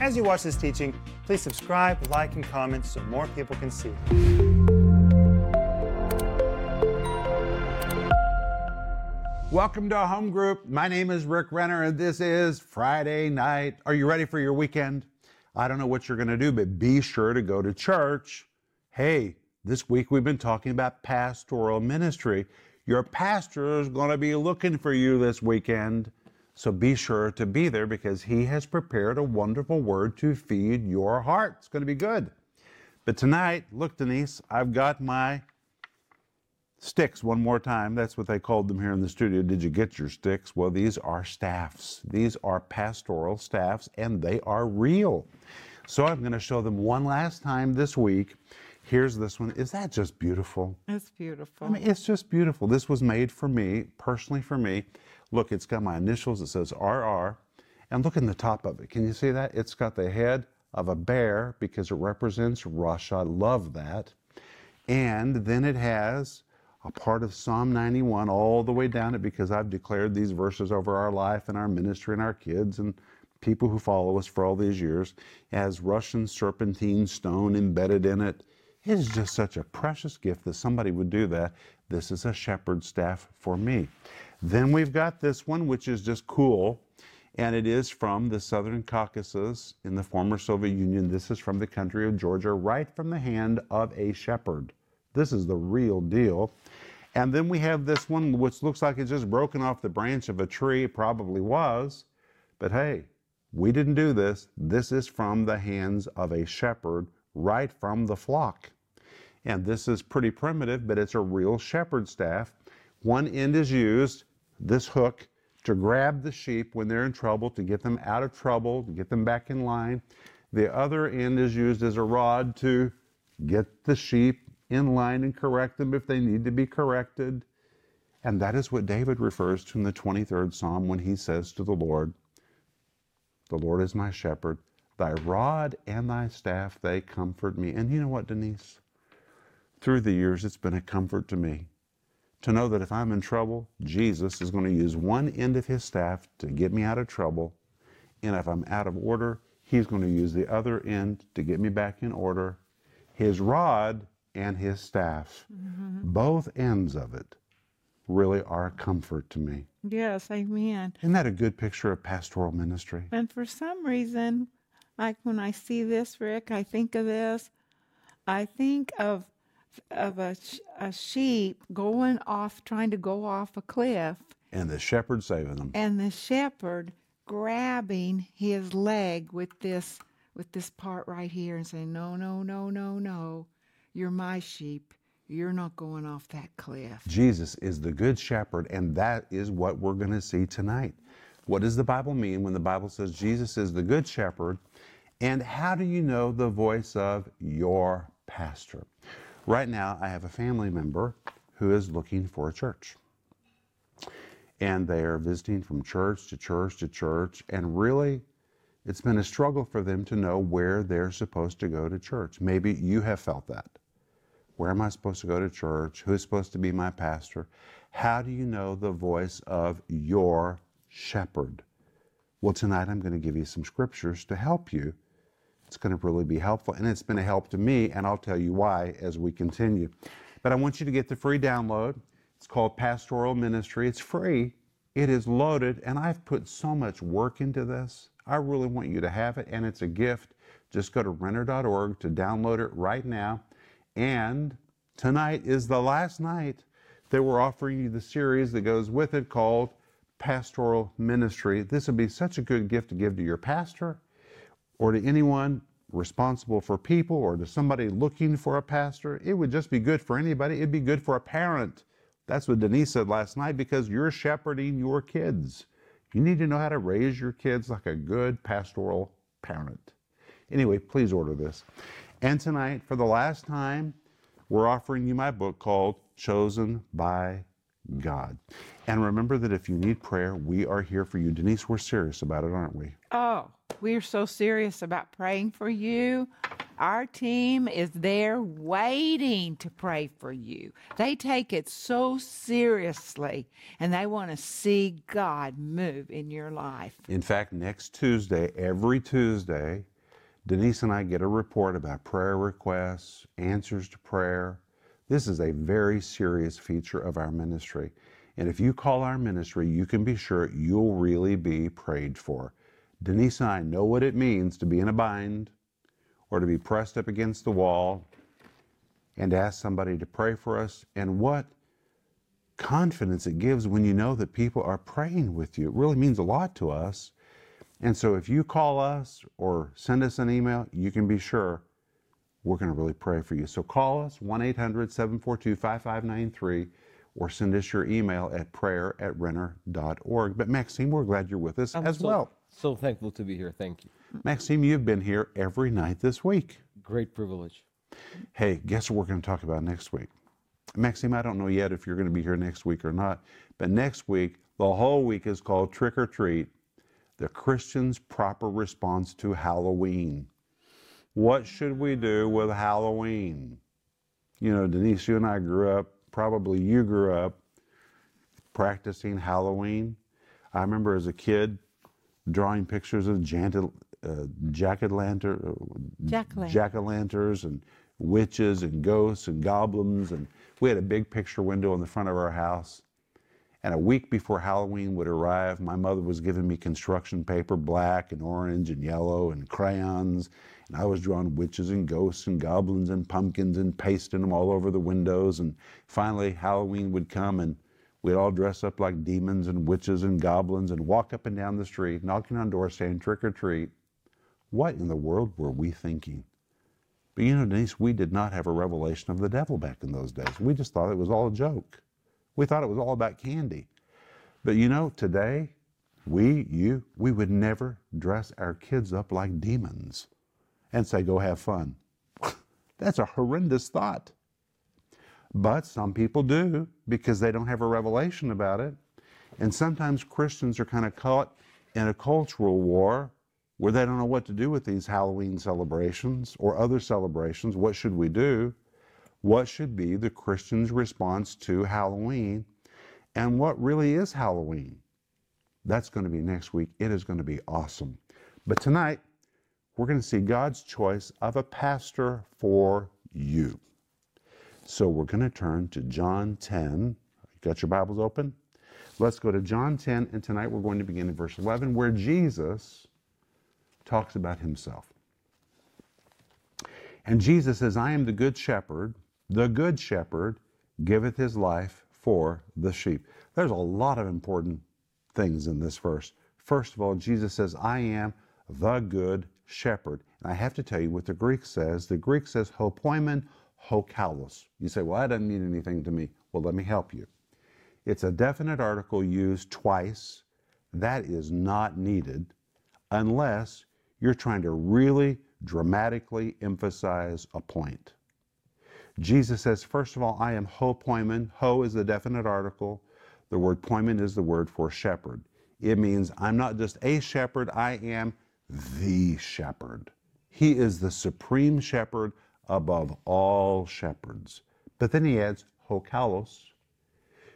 As you watch this teaching, please subscribe, like, and comment so more people can see. Welcome to Home Group. My name is Rick Renner, and this is Friday night. Are you ready for your weekend? I don't know what you're going to do, but be sure to go to church. Hey, this week we've been talking about pastoral ministry. Your pastor is going to be looking for you this weekend. So be sure to be there because he has prepared a wonderful word to feed your heart. It's going to be good. But tonight, look, Denise, I've got my sticks one more time. That's what they called them here in the studio. Did you get your sticks? Well, these are staffs. These are pastoral staffs, and they are real. So I'm going to show them one last time this week. Here's this one. Is that just beautiful? It's beautiful. I mean, it's just beautiful. This was made for me, personally for me. Look, it's got my initials. It says RR. And look in the top of it. Can you see that? It's got the head of a bear because it represents Russia. I love that. And then it has a part of Psalm 91 all the way down it because I've declared these verses over our life and our ministry and our kids and people who follow us for all these years. It has Russian serpentine stone embedded in it. It is just such a precious gift that somebody would do that. This is a shepherd staff for me. Then we've got this one, which is just cool, and it is from the Southern Caucasus in the former Soviet Union. This is from the country of Georgia, right from the hand of a shepherd. This is the real deal. And then we have this one, which looks like it's just broken off the branch of a tree. It probably was. But hey, we didn't do this. This is from the hands of a shepherd, right from the flock. And this is pretty primitive, but it's a real shepherd staff. One end is used, this hook, to grab the sheep when they're in trouble, to get them out of trouble, to get them back in line. The other end is used as a rod to get the sheep in line and correct them if they need to be corrected. And that is what David refers to in the 23rd Psalm when he says to the Lord, The Lord is my shepherd. Thy rod and thy staff, they comfort me. And you know what, Denise? Through the years, it's been a comfort to me to know that if I'm in trouble, Jesus is going to use one end of his staff to get me out of trouble. And if I'm out of order, he's going to use the other end to get me back in order. His rod and his staff, mm-hmm. both ends of it, really are a comfort to me. Yes, amen. Isn't that a good picture of pastoral ministry? And for some reason, like when I see this, Rick, I think of this. I think of of a, a sheep going off, trying to go off a cliff. And the shepherd saving them. And the shepherd grabbing his leg with this with this part right here and saying, No, no, no, no, no. You're my sheep. You're not going off that cliff. Jesus is the good shepherd, and that is what we're going to see tonight. What does the Bible mean when the Bible says Jesus is the good shepherd? And how do you know the voice of your pastor? Right now, I have a family member who is looking for a church. And they are visiting from church to church to church, and really, it's been a struggle for them to know where they're supposed to go to church. Maybe you have felt that. Where am I supposed to go to church? Who's supposed to be my pastor? How do you know the voice of your shepherd? Well, tonight I'm going to give you some scriptures to help you. It's going to really be helpful, and it's been a help to me, and I'll tell you why as we continue. But I want you to get the free download. It's called Pastoral Ministry. It's free, it is loaded, and I've put so much work into this. I really want you to have it, and it's a gift. Just go to renner.org to download it right now. And tonight is the last night that we're offering you the series that goes with it called Pastoral Ministry. This would be such a good gift to give to your pastor or to anyone responsible for people or to somebody looking for a pastor. It would just be good for anybody. It'd be good for a parent. That's what Denise said last night because you're shepherding your kids. You need to know how to raise your kids like a good pastoral parent. Anyway, please order this. And tonight, for the last time, we're offering you my book called Chosen by God. And remember that if you need prayer, we are here for you. Denise, we're serious about it, aren't we? Oh, we're so serious about praying for you. Our team is there waiting to pray for you. They take it so seriously and they want to see God move in your life. In fact, next Tuesday, every Tuesday, Denise and I get a report about prayer requests, answers to prayer. This is a very serious feature of our ministry. And if you call our ministry, you can be sure you'll really be prayed for. Denise and I know what it means to be in a bind or to be pressed up against the wall and ask somebody to pray for us, and what confidence it gives when you know that people are praying with you. It really means a lot to us. And so if you call us or send us an email, you can be sure we're going to really pray for you. So call us 1 800 742 5593 or send us your email at prayer at renner.org. But Maxime, we're glad you're with us I'm as so, well. So thankful to be here. Thank you. Maxime, you've been here every night this week. Great privilege. Hey, guess what we're going to talk about next week? Maxime, I don't know yet if you're going to be here next week or not, but next week, the whole week is called Trick or Treat the Christian's proper response to Halloween. What should we do with Halloween? You know, Denise, you and I grew up, probably you grew up practicing Halloween. I remember as a kid drawing pictures of janted, uh, jacket lantern, Jack-o'-lantern. jack o' lanterns and witches and ghosts and goblins. And we had a big picture window in the front of our house. And a week before Halloween would arrive, my mother was giving me construction paper, black and orange and yellow and crayons. And I was drawing witches and ghosts and goblins and pumpkins and pasting them all over the windows. And finally, Halloween would come and we'd all dress up like demons and witches and goblins and walk up and down the street, knocking on doors saying trick or treat. What in the world were we thinking? But you know, Denise, we did not have a revelation of the devil back in those days. We just thought it was all a joke. We thought it was all about candy. But you know, today, we, you, we would never dress our kids up like demons and say, go have fun. That's a horrendous thought. But some people do because they don't have a revelation about it. And sometimes Christians are kind of caught in a cultural war where they don't know what to do with these Halloween celebrations or other celebrations. What should we do? What should be the Christian's response to Halloween? And what really is Halloween? That's going to be next week. It is going to be awesome. But tonight, we're going to see God's choice of a pastor for you. So we're going to turn to John 10. Got your Bibles open? Let's go to John 10, and tonight we're going to begin in verse 11, where Jesus talks about himself. And Jesus says, I am the good shepherd. The good shepherd giveth his life for the sheep. There's a lot of important things in this verse. First of all, Jesus says, I am the good shepherd. And I have to tell you what the Greek says. The Greek says, hopoimen hokalos. You say, well, that doesn't mean anything to me. Well, let me help you. It's a definite article used twice. That is not needed unless you're trying to really dramatically emphasize a point. Jesus says, first of all, I am ho poimen. Ho is the definite article. The word poimen is the word for shepherd. It means I'm not just a shepherd, I am the shepherd. He is the supreme shepherd above all shepherds. But then he adds hokalos,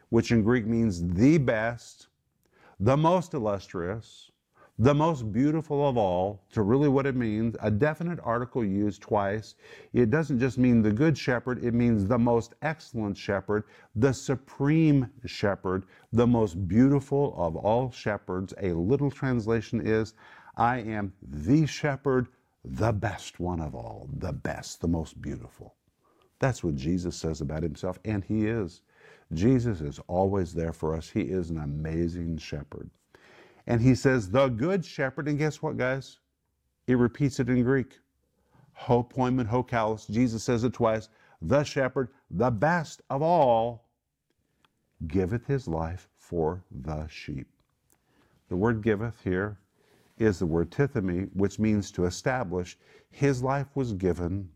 which in Greek means the best, the most illustrious, the most beautiful of all, to really what it means, a definite article used twice. It doesn't just mean the good shepherd, it means the most excellent shepherd, the supreme shepherd, the most beautiful of all shepherds. A little translation is, I am the shepherd, the best one of all, the best, the most beautiful. That's what Jesus says about himself, and he is. Jesus is always there for us. He is an amazing shepherd. And he says, the good shepherd. And guess what, guys? He repeats it in Greek. Ho poimen, ho kalos. Jesus says it twice. The shepherd, the best of all, giveth his life for the sheep. The word giveth here is the word tithemi, which means to establish. His life was given,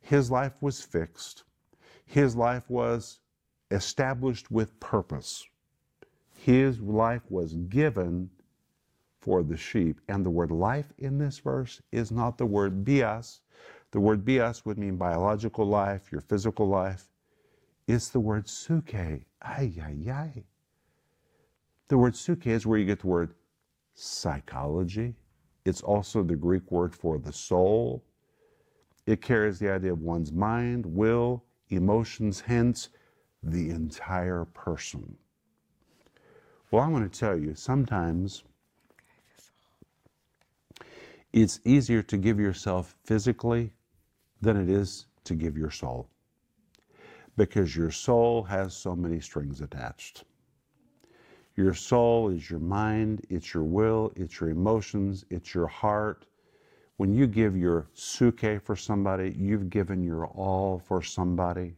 his life was fixed, his life was established with purpose. His life was given for the sheep. And the word life in this verse is not the word bios. The word bios would mean biological life, your physical life. It's the word suke. Ay, ay, ay. The word suke is where you get the word psychology. It's also the Greek word for the soul. It carries the idea of one's mind, will, emotions, hence the entire person. Well, I want to tell you, sometimes it's easier to give yourself physically than it is to give your soul because your soul has so many strings attached. Your soul is your mind, it's your will, it's your emotions, it's your heart. When you give your suke for somebody, you've given your all for somebody.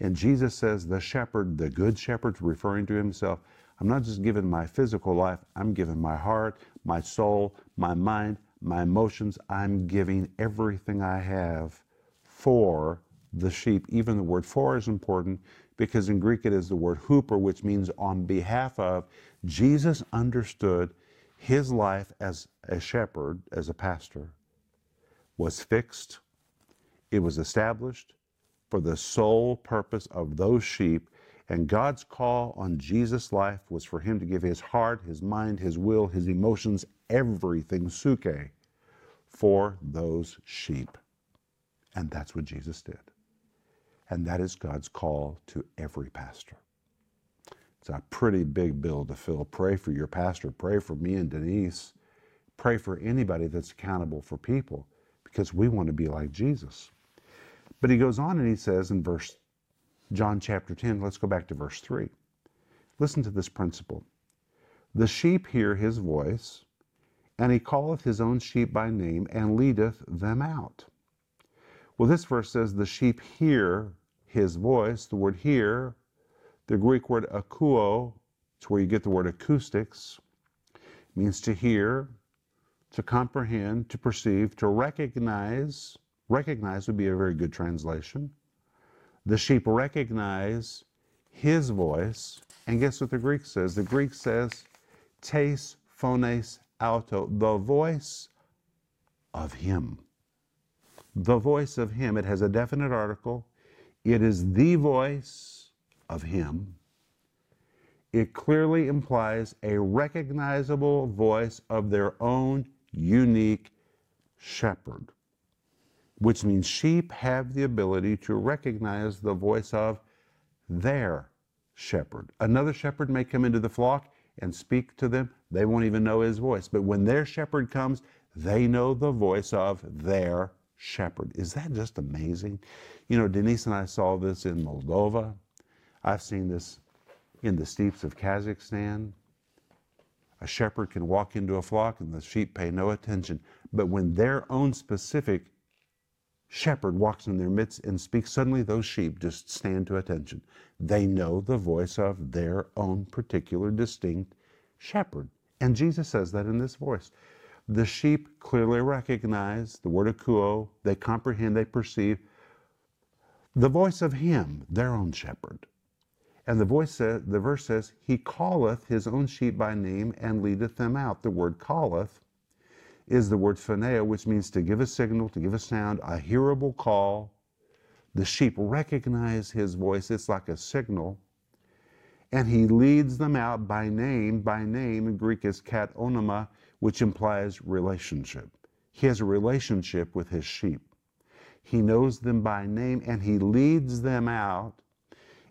And Jesus says, the shepherd, the good shepherd, referring to himself, I'm not just giving my physical life, I'm giving my heart, my soul, my mind, my emotions. I'm giving everything I have for the sheep. Even the word for is important because in Greek it is the word huper, which means on behalf of. Jesus understood his life as a shepherd, as a pastor, was fixed, it was established for the sole purpose of those sheep. And God's call on Jesus' life was for him to give his heart, his mind, his will, his emotions, everything, suke, for those sheep. And that's what Jesus did. And that is God's call to every pastor. It's a pretty big bill to fill. Pray for your pastor. Pray for me and Denise. Pray for anybody that's accountable for people because we want to be like Jesus. But he goes on and he says in verse John chapter 10, let's go back to verse 3. Listen to this principle. The sheep hear his voice, and he calleth his own sheep by name and leadeth them out. Well, this verse says the sheep hear his voice. The word hear, the Greek word akuo, it's where you get the word acoustics, means to hear, to comprehend, to perceive, to recognize. Recognize would be a very good translation. The sheep recognize his voice. And guess what the Greek says? The Greek says, tes phones auto, the voice of him. The voice of him. It has a definite article. It is the voice of him. It clearly implies a recognizable voice of their own unique shepherd, which means sheep have the ability to recognize the voice of their shepherd. Another shepherd may come into the flock and speak to them. They won't even know his voice. But when their shepherd comes, they know the voice of their shepherd. Is that just amazing? You know, Denise and I saw this in Moldova. I've seen this in the steeps of Kazakhstan. A shepherd can walk into a flock and the sheep pay no attention. But when their own specific shepherd walks in their midst and speaks, suddenly those sheep just stand to attention. They know the voice of their own particular distinct shepherd. And Jesus says that in this voice. The sheep clearly recognize the word akuo, they comprehend, they perceive the voice of him, their own shepherd. And the voice says, the verse says, He calleth his own sheep by name and leadeth them out. The word calleth is the word phoneo, which means to give a signal, to give a sound, a hearable call. The sheep recognize his voice. It's like a signal. And he leads them out by name. By name in Greek is kat onoma, which implies relationship. He has a relationship with his sheep. He knows them by name and he leads them out.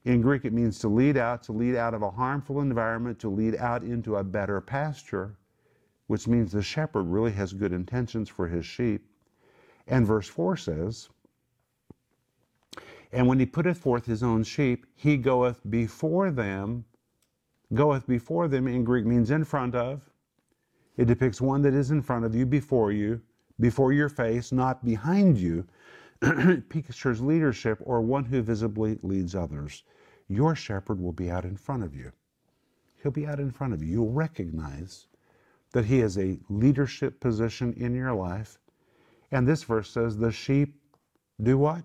In Greek, it means to lead out, to lead out of a harmful environment, to lead out into a better pasture, which means the shepherd really has good intentions for his sheep. And verse 4 says, And when he putteth forth his own sheep, he goeth before them. Goeth before them in Greek means in front of. It depicts one that is in front of you, before you, before your face, not behind you. Pictures leadership or one who visibly leads others. Your shepherd will be out in front of you. He'll be out in front of you. You'll recognize that he has a leadership position in your life. And this verse says the sheep do what?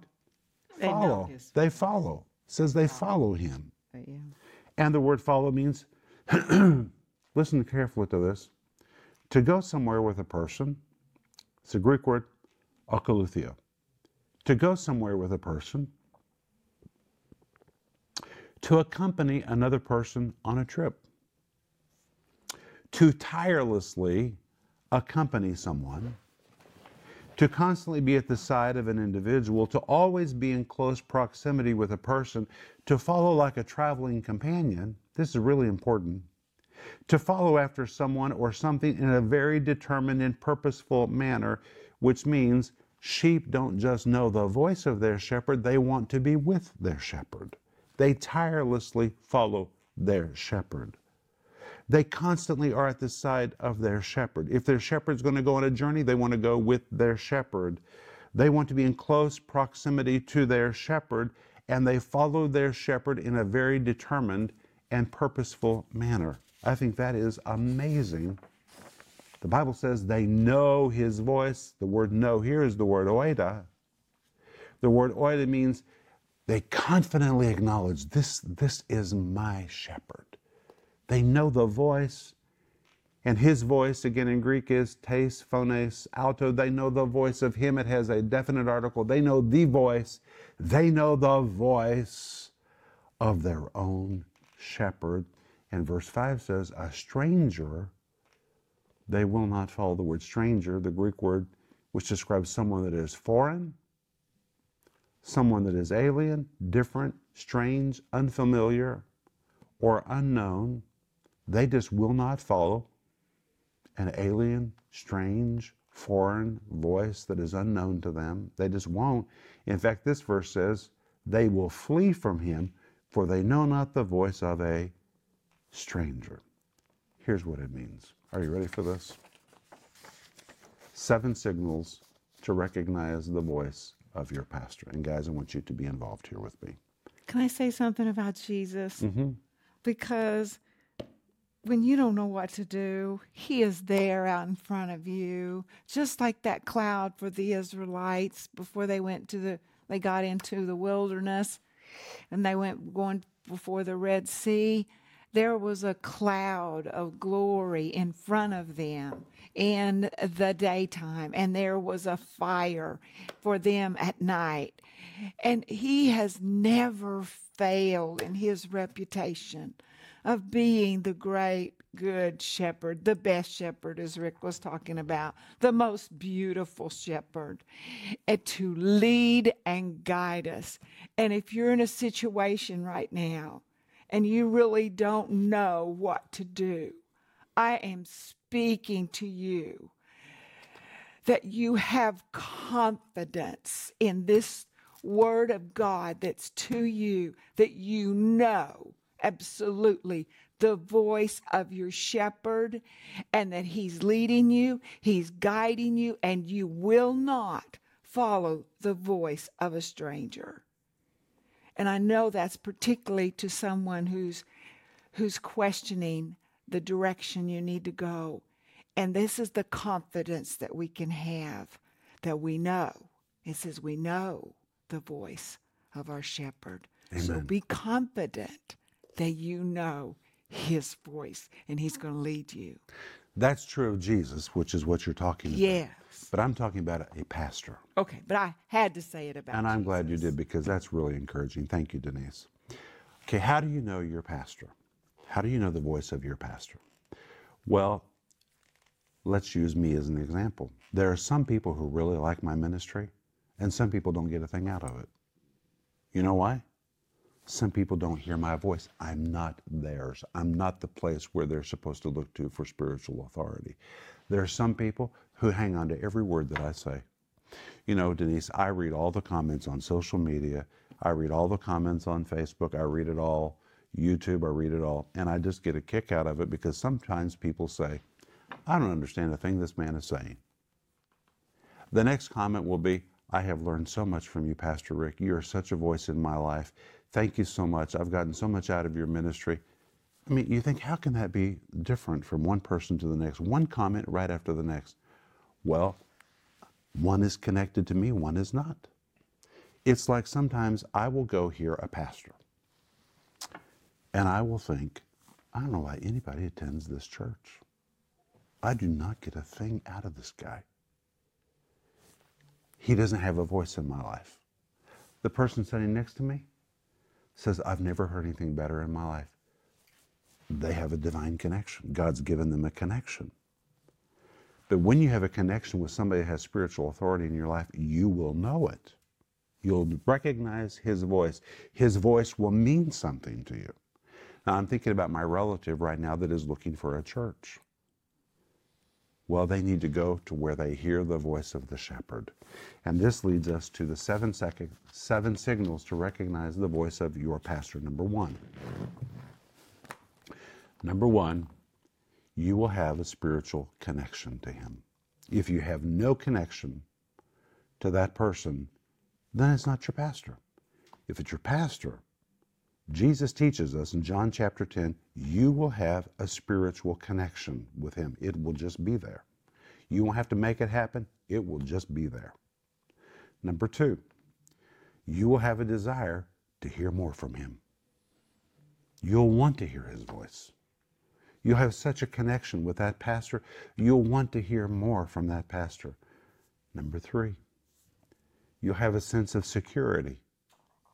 They follow. They follow. It says they follow him. Yeah. And the word follow means, listen carefully to this, to go somewhere with a person. It's a Greek word, Akoluthio. To go somewhere with a person, to accompany another person on a trip, to tirelessly accompany someone, to constantly be at the side of an individual, to always be in close proximity with a person, to follow like a traveling companion. This is really important. To follow after someone or something in a very determined and purposeful manner, which means sheep don't just know the voice of their shepherd, they want to be with their shepherd. They tirelessly follow their shepherd. They constantly are at the side of their shepherd. If their shepherd's going to go on a journey, they want to go with their shepherd. They want to be in close proximity to their shepherd, and they follow their shepherd in a very determined and purposeful manner. I think that is amazing. The Bible says they know his voice. The word know here is the word oida. The word oida means they confidently acknowledge this, this is my shepherd. They know the voice. And his voice, again in Greek, is tes, phones, auto. They know the voice of him. It has a definite article. They know the voice. They know the voice of their own shepherd. And verse 5 says, A stranger, they will not follow. The word stranger, the Greek word which describes someone that is foreign, someone that is alien, different, strange, unfamiliar, or unknown. They just will not follow an alien, strange, foreign voice that is unknown to them. They just won't. In fact, this verse says, they will flee from him, for they know not the voice of a stranger. Here's what it means. Are you ready for this? Seven signals to recognize the voice of your pastor. And guys, I want you to be involved here with me. Can I say something about Jesus? Mm-hmm. Because when you don't know what to do, He is there out in front of you, just like that cloud for the Israelites before they went to the they got into the wilderness and they went going before the Red Sea. There was a cloud of glory in front of them in the daytime, and there was a fire for them at night. And he has never failed in his reputation of being the great good shepherd, the best shepherd, as Rick was talking about, the most beautiful shepherd, and to lead and guide us. And if you're in a situation right now and you really don't know what to do, I am speaking to you that you have confidence in this word of God that's to you, that you know absolutely the voice of your shepherd and that he's leading you, he's guiding you, and you will not follow the voice of a stranger. And I know that's particularly to someone who's who's questioning the direction you need to go. And this is the confidence that we can have that we know. It says we know the voice of our shepherd. So Amen. be confident that you know his voice and he's going to lead you. That's true of Jesus, which is what you're talking about. Yes. But I'm talking about a pastor. Okay, but I had to say it about And I'm glad you did because that's really encouraging. Thank you, Denise. Okay, how do you know your pastor? How do you know the voice of your pastor? Well, let's use me as an example. There are some people who really like my ministry, and some people don't get a thing out of it. You know why? Some people don't hear my voice. I'm not theirs. I'm not the place where they're supposed to look to for spiritual authority. There are some people who hang on to every word that I say. You know, Denise, I read all the comments on social media. I read all the comments on Facebook. I read it all, YouTube, I read it all. And I just get a kick out of it because sometimes people say, I don't understand a thing this man is saying. The next comment will be, I have learned so much from you, Pastor Rick. You are such a voice in my life. Thank you so much. I've gotten so much out of your ministry. I mean, you think, how can that be different from one person to the next? One comment right after the next. Well, one is connected to me, one is not. It's like sometimes I will go hear a pastor and I will think, I don't know why anybody attends this church. I do not get a thing out of this guy. He doesn't have a voice in my life. The person sitting next to me says, I've never heard anything better in my life. They have a divine connection. God's given them a connection. But when you have a connection with somebody that has spiritual authority in your life, you will know it. You'll recognize his voice. His voice will mean something to you. Now, I'm thinking about my relative right now that is looking for a church. Well, they need to go to where they hear the voice of the shepherd. And this leads us to the seven, seven signals to recognize the voice of your pastor. Number one. Number one, you will have a spiritual connection to him. If you have no connection to that person, then it's not your pastor. If it's your pastor, Jesus teaches us in John chapter 10, you will have a spiritual connection with him. It will just be there. You won't have to make it happen, it will just be there. Number two, you will have a desire to hear more from him. You'll want to hear his voice. You'll have such a connection with that pastor, you'll want to hear more from that pastor. Number three, you'll have a sense of security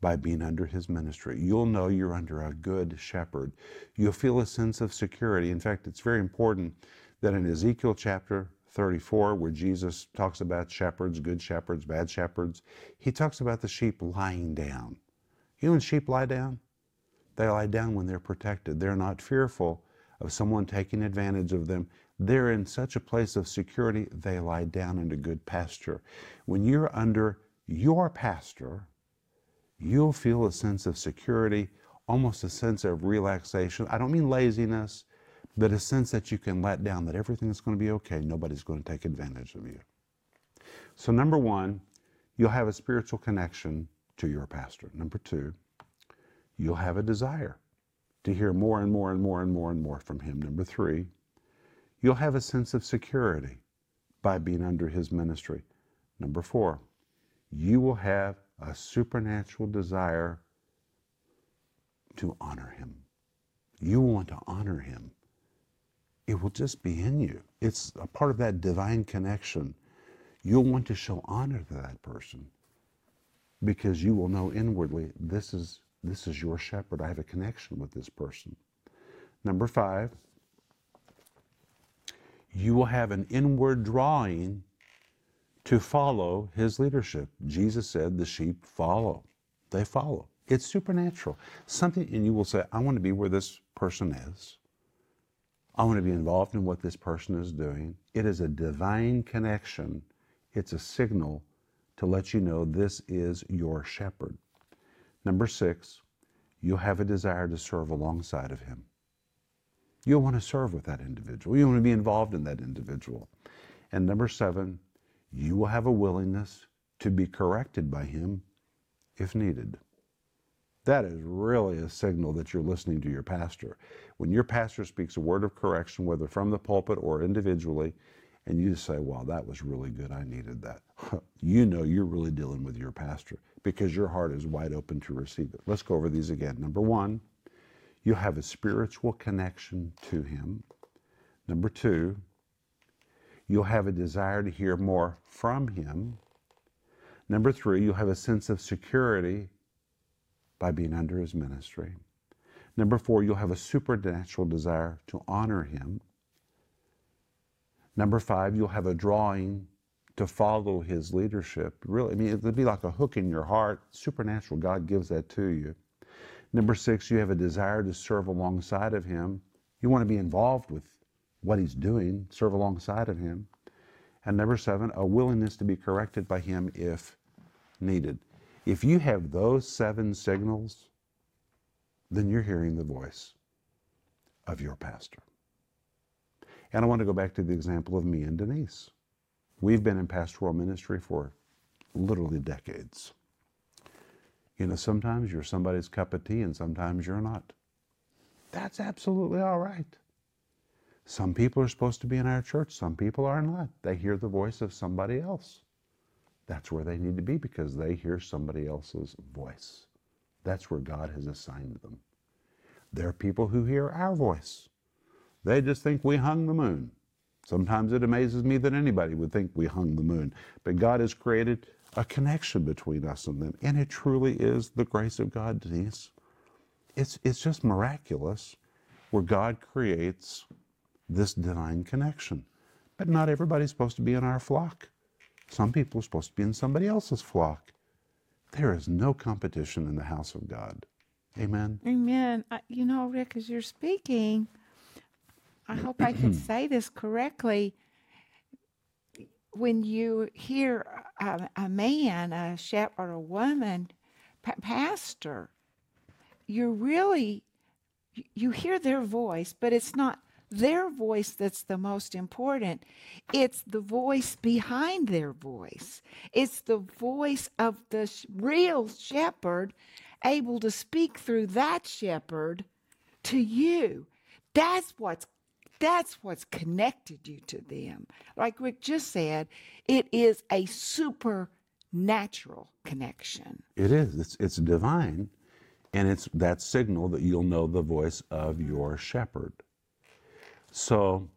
by being under his ministry. You'll know you're under a good shepherd. You'll feel a sense of security. In fact, it's very important that in Ezekiel chapter 34, where Jesus talks about shepherds, good shepherds, bad shepherds, he talks about the sheep lying down. You know when sheep lie down? They lie down when they're protected. They're not fearful of someone taking advantage of them. They're in such a place of security, they lie down in a good pasture. When you're under your pastor, you'll feel a sense of security, almost a sense of relaxation. I don't mean laziness, but a sense that you can let down, that everything's going to be okay. Nobody's going to take advantage of you. So, number one, you'll have a spiritual connection to your pastor. Number two, you'll have a desire to hear more and more and more and more and more from him. Number three, you'll have a sense of security by being under his ministry. Number four, you will have a supernatural desire to honor him. You want to honor him. It will just be in you. It's a part of that divine connection. You'll want to show honor to that person because you will know inwardly this is this is your shepherd. I have a connection with this person. Number five, you will have an inward drawing to follow his leadership. Jesus said, The sheep follow. They follow. It's supernatural. Something, and you will say, I want to be where this person is. I want to be involved in what this person is doing. It is a divine connection. It's a signal to let you know this is your shepherd. Number six, you'll have a desire to serve alongside of him. You'll want to serve with that individual. You want to be involved in that individual. And number seven, you will have a willingness to be corrected by him if needed. That is really a signal that you're listening to your pastor. When your pastor speaks a word of correction, whether from the pulpit or individually, and you say, Wow, that was really good. I needed that. you know you're really dealing with your pastor because your heart is wide open to receive it. Let's go over these again. Number one, you have a spiritual connection to him. Number two, you'll have a desire to hear more from him. Number three, you'll have a sense of security by being under his ministry. Number four, you'll have a supernatural desire to honor him. Number five, you'll have a drawing to follow his leadership. Really, I mean, it'll be like a hook in your heart. Supernatural, God gives that to you. Number six, you have a desire to serve alongside of him. You want to be involved with what he's doing, serve alongside of him. And number seven, a willingness to be corrected by him if needed. If you have those seven signals, then you're hearing the voice of your pastor. And I want to go back to the example of me and Denise. We've been in pastoral ministry for literally decades. You know, sometimes you're somebody's cup of tea and sometimes you're not. That's absolutely all right. Some people are supposed to be in our church, some people are not. They hear the voice of somebody else. That's where they need to be because they hear somebody else's voice. That's where God has assigned them. There are people who hear our voice. They just think we hung the moon. Sometimes it amazes me that anybody would think we hung the moon, but God has created a connection between us and them, and it truly is the grace of God, Denise. It's, it's just miraculous where God creates this divine connection. But not everybody's supposed to be in our flock. Some people are supposed to be in somebody else's flock. There is no competition in the house of God. Amen. Amen. I, you know, Rick, as you're speaking, I hope I can say this correctly. When you hear a, a man, a shepherd, a woman, pa- pastor, you're really you hear their voice, but it's not their voice that's the most important. It's the voice behind their voice. It's the voice of the sh- real shepherd able to speak through that shepherd to you. That's what's that's what's connected you to them. Like Rick just said, it is a supernatural connection. It is. It's, it's divine. And it's that signal that you'll know the voice of your shepherd. So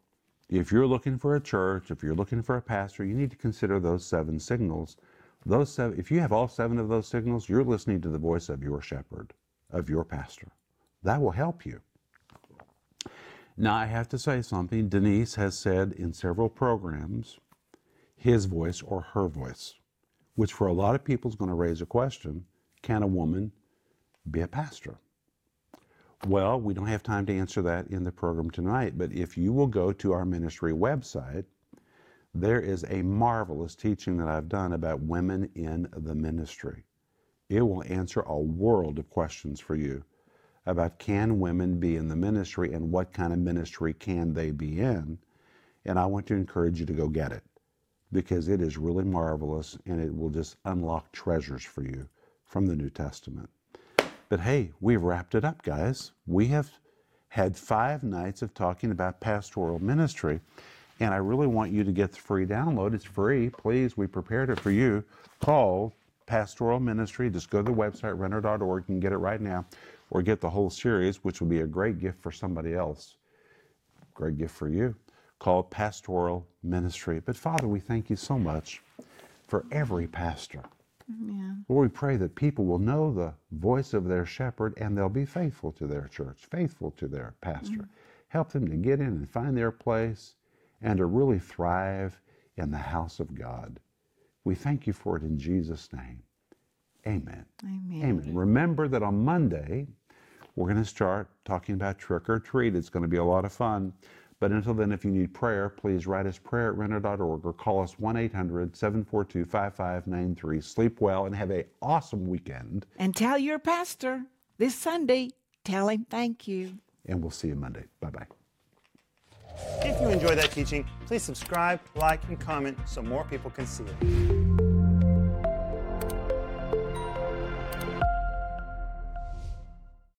if you're looking for a church, if you're looking for a pastor, you need to consider those seven signals. Those seven, if you have all seven of those signals, you're listening to the voice of your shepherd, of your pastor. That will help you. Now, I have to say something. Denise has said in several programs his voice or her voice, which for a lot of people is going to raise a question can a woman be a pastor? Well, we don't have time to answer that in the program tonight, but if you will go to our ministry website, there is a marvelous teaching that I've done about women in the ministry. It will answer a world of questions for you about can women be in the ministry and what kind of ministry can they be in. And I want to encourage you to go get it because it is really marvelous and it will just unlock treasures for you from the New Testament. But hey, we've wrapped it up, guys. We have had five nights of talking about pastoral ministry, and I really want you to get the free download. It's free. Please, we prepared it for you. Call Pastoral Ministry. Just go to the website, renner.org. and get it right now, or get the whole series, which will be a great gift for somebody else. Great gift for you. Called Pastoral Ministry. But Father, we thank you so much for every pastor. Lord, we pray that people will know the voice of their shepherd and they'll be faithful to their church, faithful to their pastor. Mm-hmm. Help them to get in and find their place and to really thrive in the house of God. We thank you for it in Jesus' name. Amen. Amen. Amen. Remember that on Monday, we're going to start talking about trick or treat. It's going to be a lot of fun. But until then, if you need prayer, please write us prayer at renner.org or call us 1 800 742 5593. Sleep well and have an awesome weekend. And tell your pastor this Sunday, tell him thank you. And we'll see you Monday. Bye bye. If you enjoyed that teaching, please subscribe, like, and comment so more people can see it.